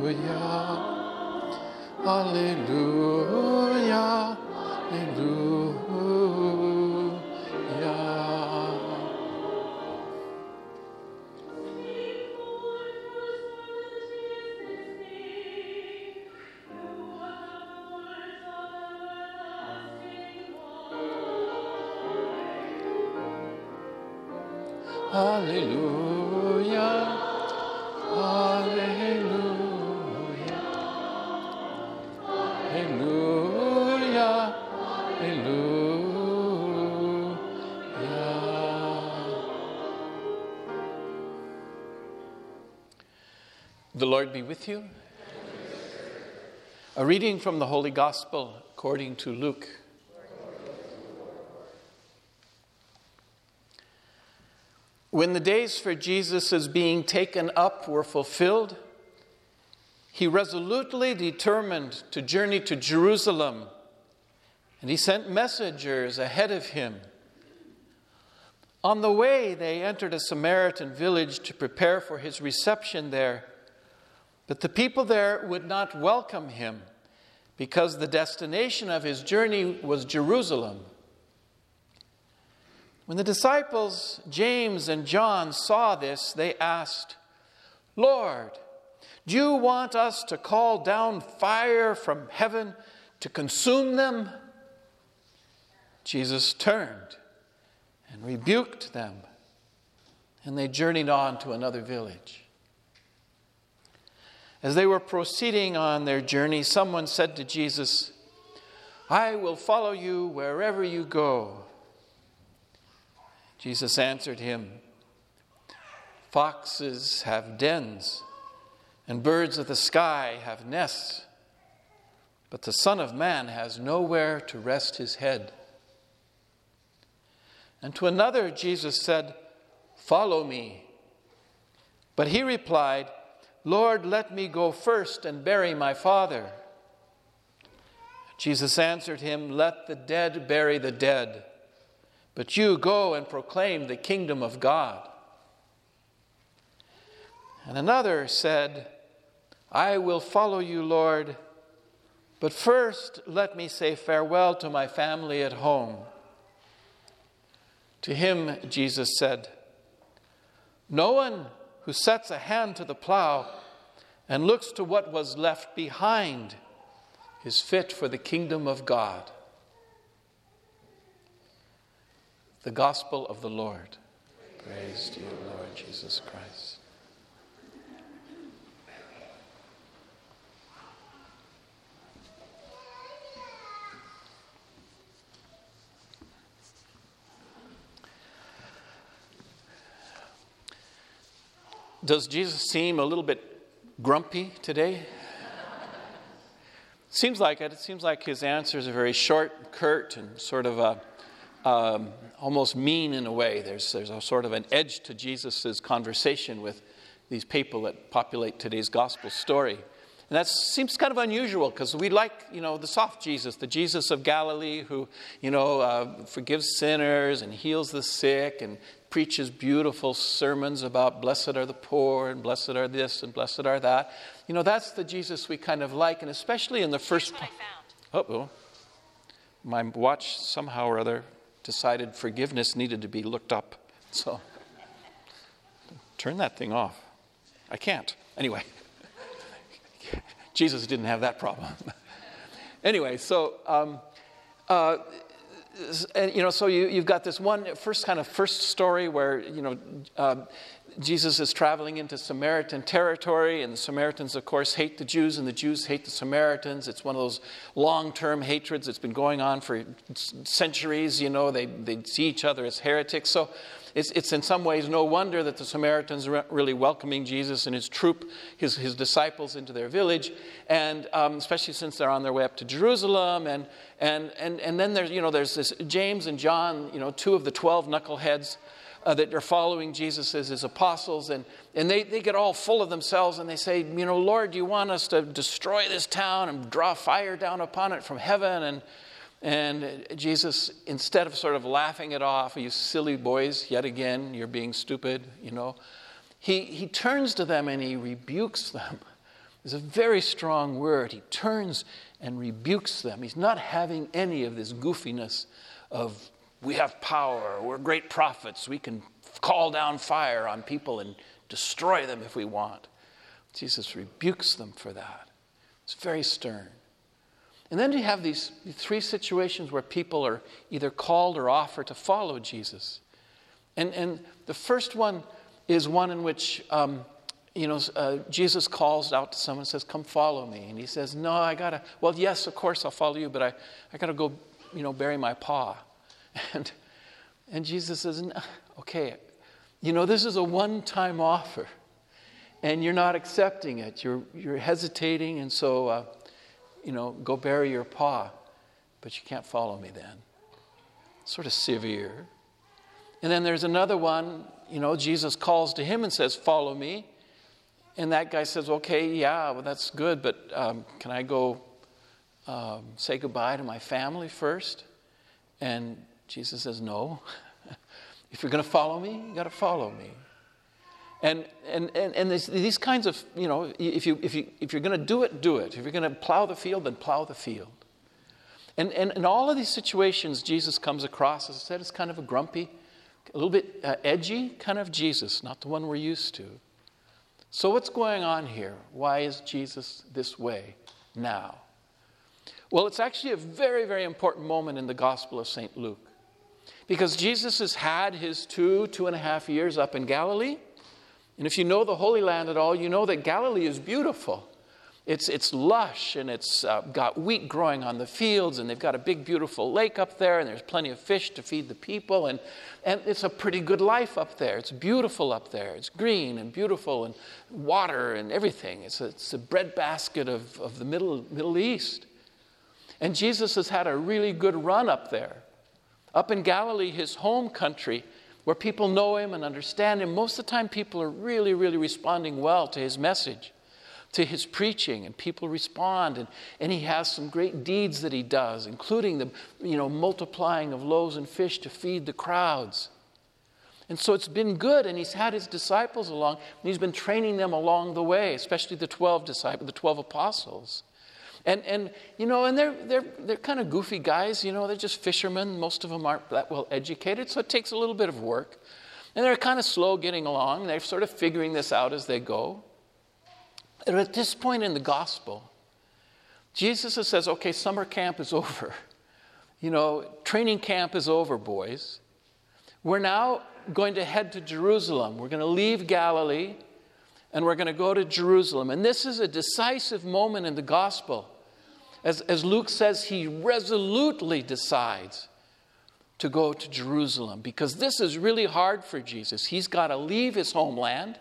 Alléluia. Alléluia. Alléluia. The Lord be with you. A reading from the Holy Gospel according to Luke. When the days for Jesus' being taken up were fulfilled, he resolutely determined to journey to Jerusalem, and he sent messengers ahead of him. On the way, they entered a Samaritan village to prepare for his reception there, but the people there would not welcome him because the destination of his journey was Jerusalem. When the disciples, James and John, saw this, they asked, Lord, do you want us to call down fire from heaven to consume them? Jesus turned and rebuked them, and they journeyed on to another village. As they were proceeding on their journey, someone said to Jesus, I will follow you wherever you go. Jesus answered him, Foxes have dens, and birds of the sky have nests, but the Son of Man has nowhere to rest his head. And to another, Jesus said, Follow me. But he replied, Lord, let me go first and bury my father. Jesus answered him, Let the dead bury the dead, but you go and proclaim the kingdom of God. And another said, I will follow you, Lord, but first let me say farewell to my family at home. To him, Jesus said, No one who sets a hand to the plow and looks to what was left behind is fit for the kingdom of God. The gospel of the Lord. Praise to you, Lord Jesus Christ. Does Jesus seem a little bit grumpy today? seems like it. It seems like his answers are very short, curt, and sort of a, um, almost mean in a way. There's, there's a sort of an edge to Jesus' conversation with these people that populate today's gospel story. And that seems kind of unusual because we like, you know, the soft Jesus, the Jesus of Galilee who, you know, uh, forgives sinners and heals the sick and preaches beautiful sermons about blessed are the poor and blessed are this and blessed are that. You know, that's the Jesus we kind of like, and especially in the first. Here's oh, my watch somehow or other decided forgiveness needed to be looked up. So turn that thing off. I can't. Anyway, Jesus didn't have that problem. anyway, so. Um, uh, and you know, so you, you've got this one first kind of first story where you know uh, Jesus is traveling into Samaritan territory, and the Samaritans, of course, hate the Jews, and the Jews hate the Samaritans. It's one of those long-term hatreds that's been going on for centuries. You know, they they see each other as heretics. So it's, it's in some ways no wonder that the Samaritans are really welcoming Jesus and his troop, his, his disciples, into their village, and um, especially since they're on their way up to Jerusalem. And, and, and, and then there's, you know, there's this James and John, you know, two of the 12 knuckleheads. Uh, that are following Jesus as his apostles, and, and they, they get all full of themselves and they say, You know, Lord, you want us to destroy this town and draw fire down upon it from heaven? And, and Jesus, instead of sort of laughing it off, you silly boys, yet again, you're being stupid, you know, he, he turns to them and he rebukes them. is a very strong word. He turns and rebukes them. He's not having any of this goofiness of, we have power, we're great prophets, we can call down fire on people and destroy them if we want. Jesus rebukes them for that. It's very stern. And then you have these three situations where people are either called or offered to follow Jesus. And, and the first one is one in which um, you know, uh, Jesus calls out to someone and says, Come follow me. And he says, No, I gotta, well, yes, of course I'll follow you, but I, I gotta go, you know, bury my pa. And, and Jesus says, Okay, you know, this is a one time offer, and you're not accepting it. You're, you're hesitating, and so, uh, you know, go bury your pa, but you can't follow me then. Sort of severe. And then there's another one, you know, Jesus calls to him and says, Follow me. And that guy says, Okay, yeah, well, that's good, but um, can I go um, say goodbye to my family first? And Jesus says, No. if you're going to follow me, you got to follow me. And, and, and, and these kinds of, you know, if, you, if, you, if you're going to do it, do it. If you're going to plow the field, then plow the field. And, and in all of these situations, Jesus comes across, as I said, as kind of a grumpy, a little bit uh, edgy kind of Jesus, not the one we're used to. So, what's going on here? Why is Jesus this way now? Well, it's actually a very, very important moment in the Gospel of St. Luke. Because Jesus has had his two, two and a half years up in Galilee. And if you know the Holy Land at all, you know that Galilee is beautiful. It's, it's lush and it's uh, got wheat growing on the fields, and they've got a big, beautiful lake up there, and there's plenty of fish to feed the people. And, and it's a pretty good life up there. It's beautiful up there. It's green and beautiful, and water and everything. It's a, it's a breadbasket of, of the Middle, Middle East. And Jesus has had a really good run up there. Up in Galilee, his home country, where people know him and understand him, most of the time people are really, really responding well to his message, to his preaching, and people respond. And, and he has some great deeds that he does, including the you know, multiplying of loaves and fish to feed the crowds. And so it's been good, and he's had his disciples along, and he's been training them along the way, especially the 12 disciples, the 12 apostles. And, and you know, and they're, they're, they're kind of goofy guys, you know, they're just fishermen. Most of them aren't that well educated, so it takes a little bit of work. And they're kind of slow getting along. They're sort of figuring this out as they go. And at this point in the gospel, Jesus says, okay, summer camp is over. You know, training camp is over, boys. We're now going to head to Jerusalem. We're going to leave Galilee and we're going to go to Jerusalem. And this is a decisive moment in the gospel. As, as Luke says, he resolutely decides to go to Jerusalem because this is really hard for Jesus. He's got to leave his homeland.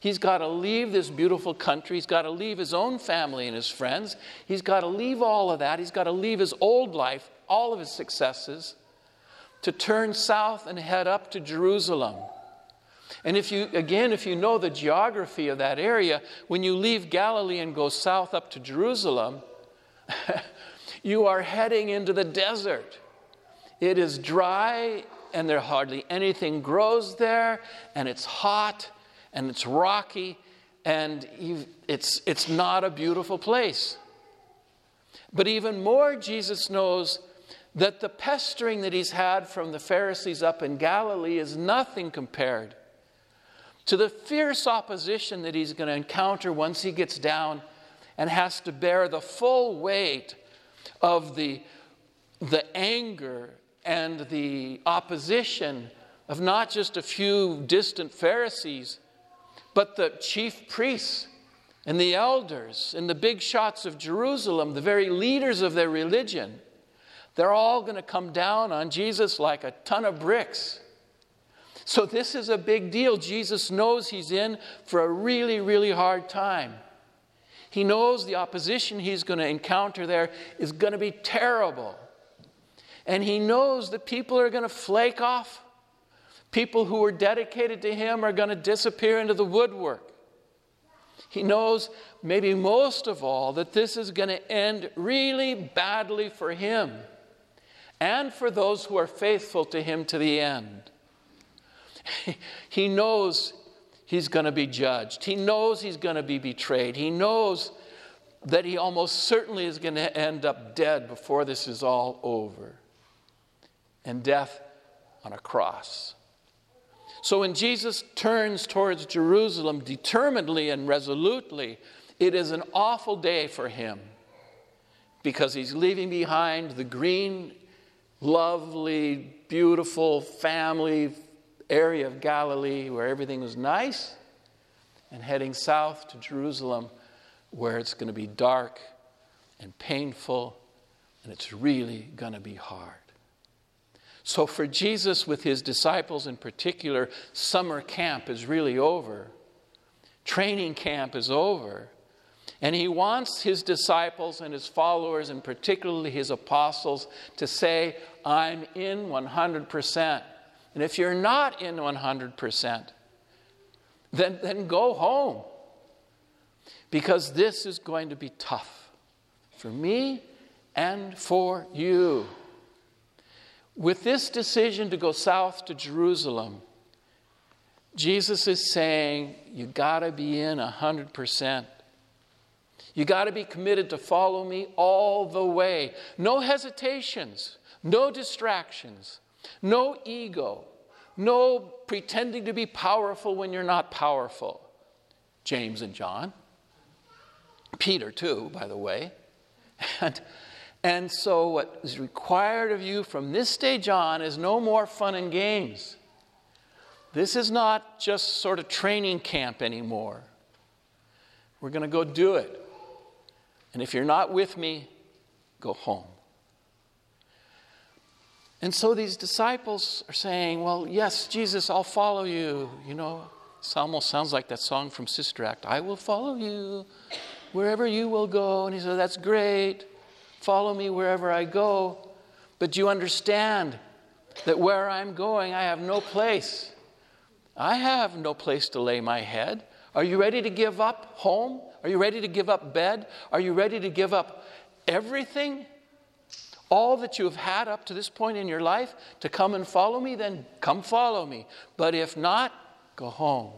He's got to leave this beautiful country. He's got to leave his own family and his friends. He's got to leave all of that. He's got to leave his old life, all of his successes, to turn south and head up to Jerusalem. And if you, again, if you know the geography of that area, when you leave Galilee and go south up to Jerusalem, you are heading into the desert. It is dry and there hardly anything grows there, and it's hot and it's rocky, and it's, it's not a beautiful place. But even more, Jesus knows that the pestering that he's had from the Pharisees up in Galilee is nothing compared to the fierce opposition that he's going to encounter once he gets down and has to bear the full weight of the, the anger and the opposition of not just a few distant Pharisees, but the chief priests and the elders and the big shots of Jerusalem, the very leaders of their religion. They're all going to come down on Jesus like a ton of bricks. So, this is a big deal. Jesus knows he's in for a really, really hard time. He knows the opposition he's going to encounter there is going to be terrible. And he knows that people are going to flake off. People who are dedicated to him are going to disappear into the woodwork. He knows, maybe most of all, that this is going to end really badly for him and for those who are faithful to him to the end. he knows he's going to be judged. He knows he's going to be betrayed. He knows that he almost certainly is going to end up dead before this is all over. And death on a cross. So when Jesus turns towards Jerusalem determinedly and resolutely, it is an awful day for him because he's leaving behind the green, lovely, beautiful family area of Galilee where everything was nice and heading south to Jerusalem where it's going to be dark and painful and it's really going to be hard. So, for Jesus, with his disciples in particular, summer camp is really over. Training camp is over. And he wants his disciples and his followers, and particularly his apostles, to say, I'm in 100%. And if you're not in 100%, then, then go home. Because this is going to be tough for me and for you. With this decision to go south to Jerusalem, Jesus is saying, You got to be in 100%. You got to be committed to follow me all the way. No hesitations, no distractions, no ego, no pretending to be powerful when you're not powerful. James and John. Peter, too, by the way. And, and so, what is required of you from this stage on is no more fun and games. This is not just sort of training camp anymore. We're going to go do it. And if you're not with me, go home. And so these disciples are saying, Well, yes, Jesus, I'll follow you. You know, it almost sounds like that song from Sister Act I will follow you wherever you will go. And he said, That's great. Follow me wherever I go. But you understand that where I'm going, I have no place. I have no place to lay my head. Are you ready to give up home? Are you ready to give up bed? Are you ready to give up everything? All that you have had up to this point in your life to come and follow me? Then come follow me. But if not, go home.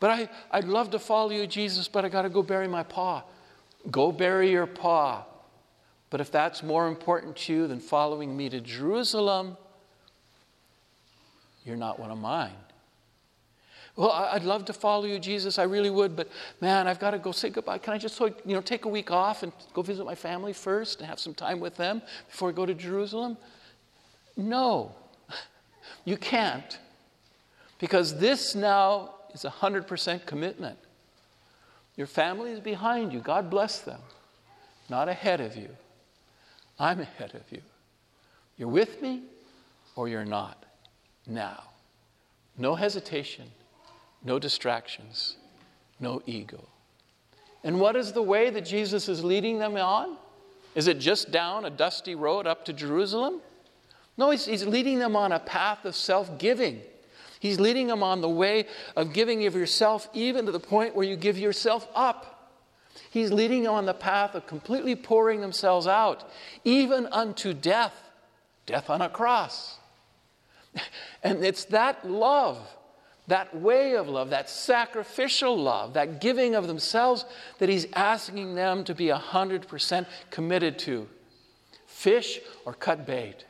But I, I'd love to follow you, Jesus, but I got to go bury my pa. Go bury your pa. But if that's more important to you than following me to Jerusalem, you're not one of mine. Well, I'd love to follow you, Jesus. I really would, but man, I've got to go say goodbye. Can I just, you know, take a week off and go visit my family first and have some time with them before I go to Jerusalem? No, you can't. Because this now is 100% commitment. Your family is behind you. God bless them. Not ahead of you. I'm ahead of you. You're with me or you're not. Now. No hesitation, no distractions, no ego. And what is the way that Jesus is leading them on? Is it just down a dusty road up to Jerusalem? No, he's, he's leading them on a path of self giving. He's leading them on the way of giving of yourself, even to the point where you give yourself up. He's leading them on the path of completely pouring themselves out, even unto death, death on a cross. And it's that love, that way of love, that sacrificial love, that giving of themselves that he's asking them to be 100% committed to. Fish or cut bait.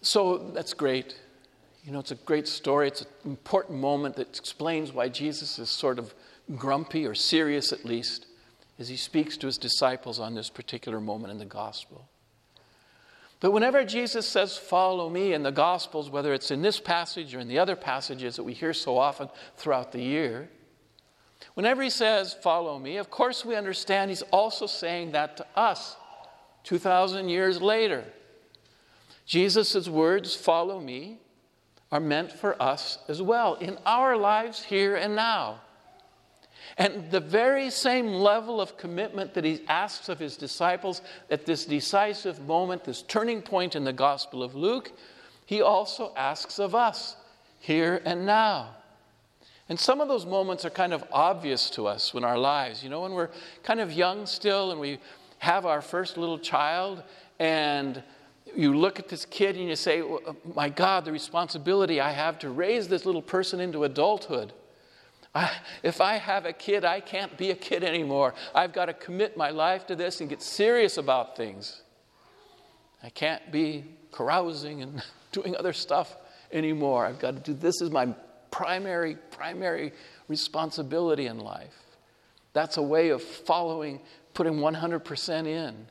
So that's great. You know, it's a great story. It's an important moment that explains why Jesus is sort of grumpy or serious at least as he speaks to his disciples on this particular moment in the gospel. But whenever Jesus says, Follow me in the Gospels, whether it's in this passage or in the other passages that we hear so often throughout the year, whenever he says, Follow me, of course we understand he's also saying that to us 2,000 years later. Jesus' words, follow me, are meant for us as well in our lives here and now. And the very same level of commitment that he asks of his disciples at this decisive moment, this turning point in the Gospel of Luke, he also asks of us here and now. And some of those moments are kind of obvious to us in our lives. You know, when we're kind of young still and we have our first little child and you look at this kid and you say, My God, the responsibility I have to raise this little person into adulthood. I, if I have a kid, I can't be a kid anymore. I've got to commit my life to this and get serious about things. I can't be carousing and doing other stuff anymore. I've got to do this is my primary, primary responsibility in life. That's a way of following, putting 100% in.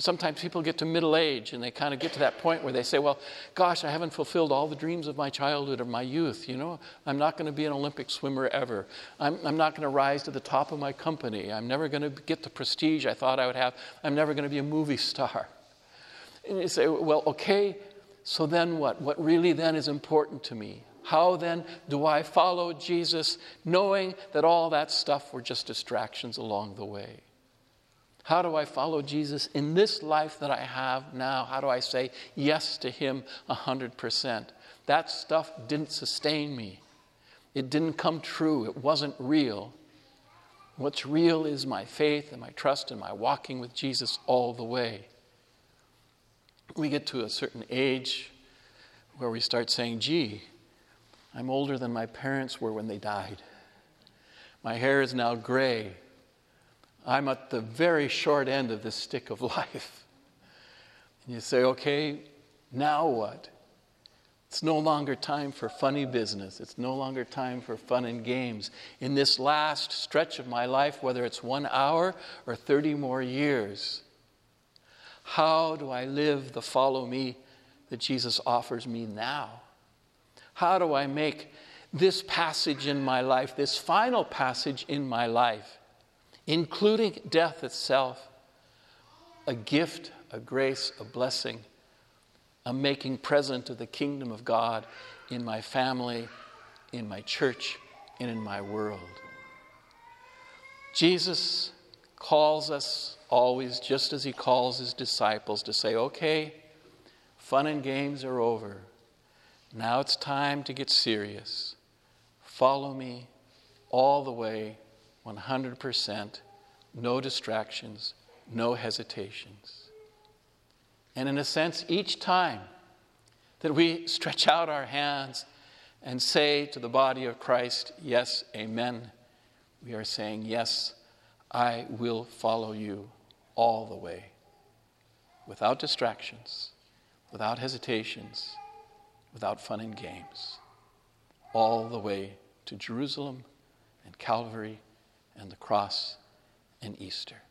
Sometimes people get to middle age and they kind of get to that point where they say, Well, gosh, I haven't fulfilled all the dreams of my childhood or my youth. You know, I'm not going to be an Olympic swimmer ever. I'm, I'm not going to rise to the top of my company. I'm never going to get the prestige I thought I would have. I'm never going to be a movie star. And you say, Well, okay, so then what? What really then is important to me? How then do I follow Jesus knowing that all that stuff were just distractions along the way? How do I follow Jesus in this life that I have now? How do I say yes to Him 100%? That stuff didn't sustain me, it didn't come true, it wasn't real. What's real is my faith and my trust and my walking with Jesus all the way. We get to a certain age where we start saying, gee, I'm older than my parents were when they died. My hair is now gray. I'm at the very short end of this stick of life. And you say, okay, now what? It's no longer time for funny business. It's no longer time for fun and games. In this last stretch of my life, whether it's one hour or 30 more years, how do I live the follow me that Jesus offers me now? How do I make this passage in my life, this final passage in my life, including death itself, a gift, a grace, a blessing, a making present of the kingdom of God in my family, in my church, and in my world? Jesus calls us always, just as he calls his disciples, to say, okay, fun and games are over. Now it's time to get serious. Follow me all the way, 100%, no distractions, no hesitations. And in a sense, each time that we stretch out our hands and say to the body of Christ, Yes, amen, we are saying, Yes, I will follow you all the way, without distractions, without hesitations without fun and games, all the way to Jerusalem and Calvary and the cross and Easter.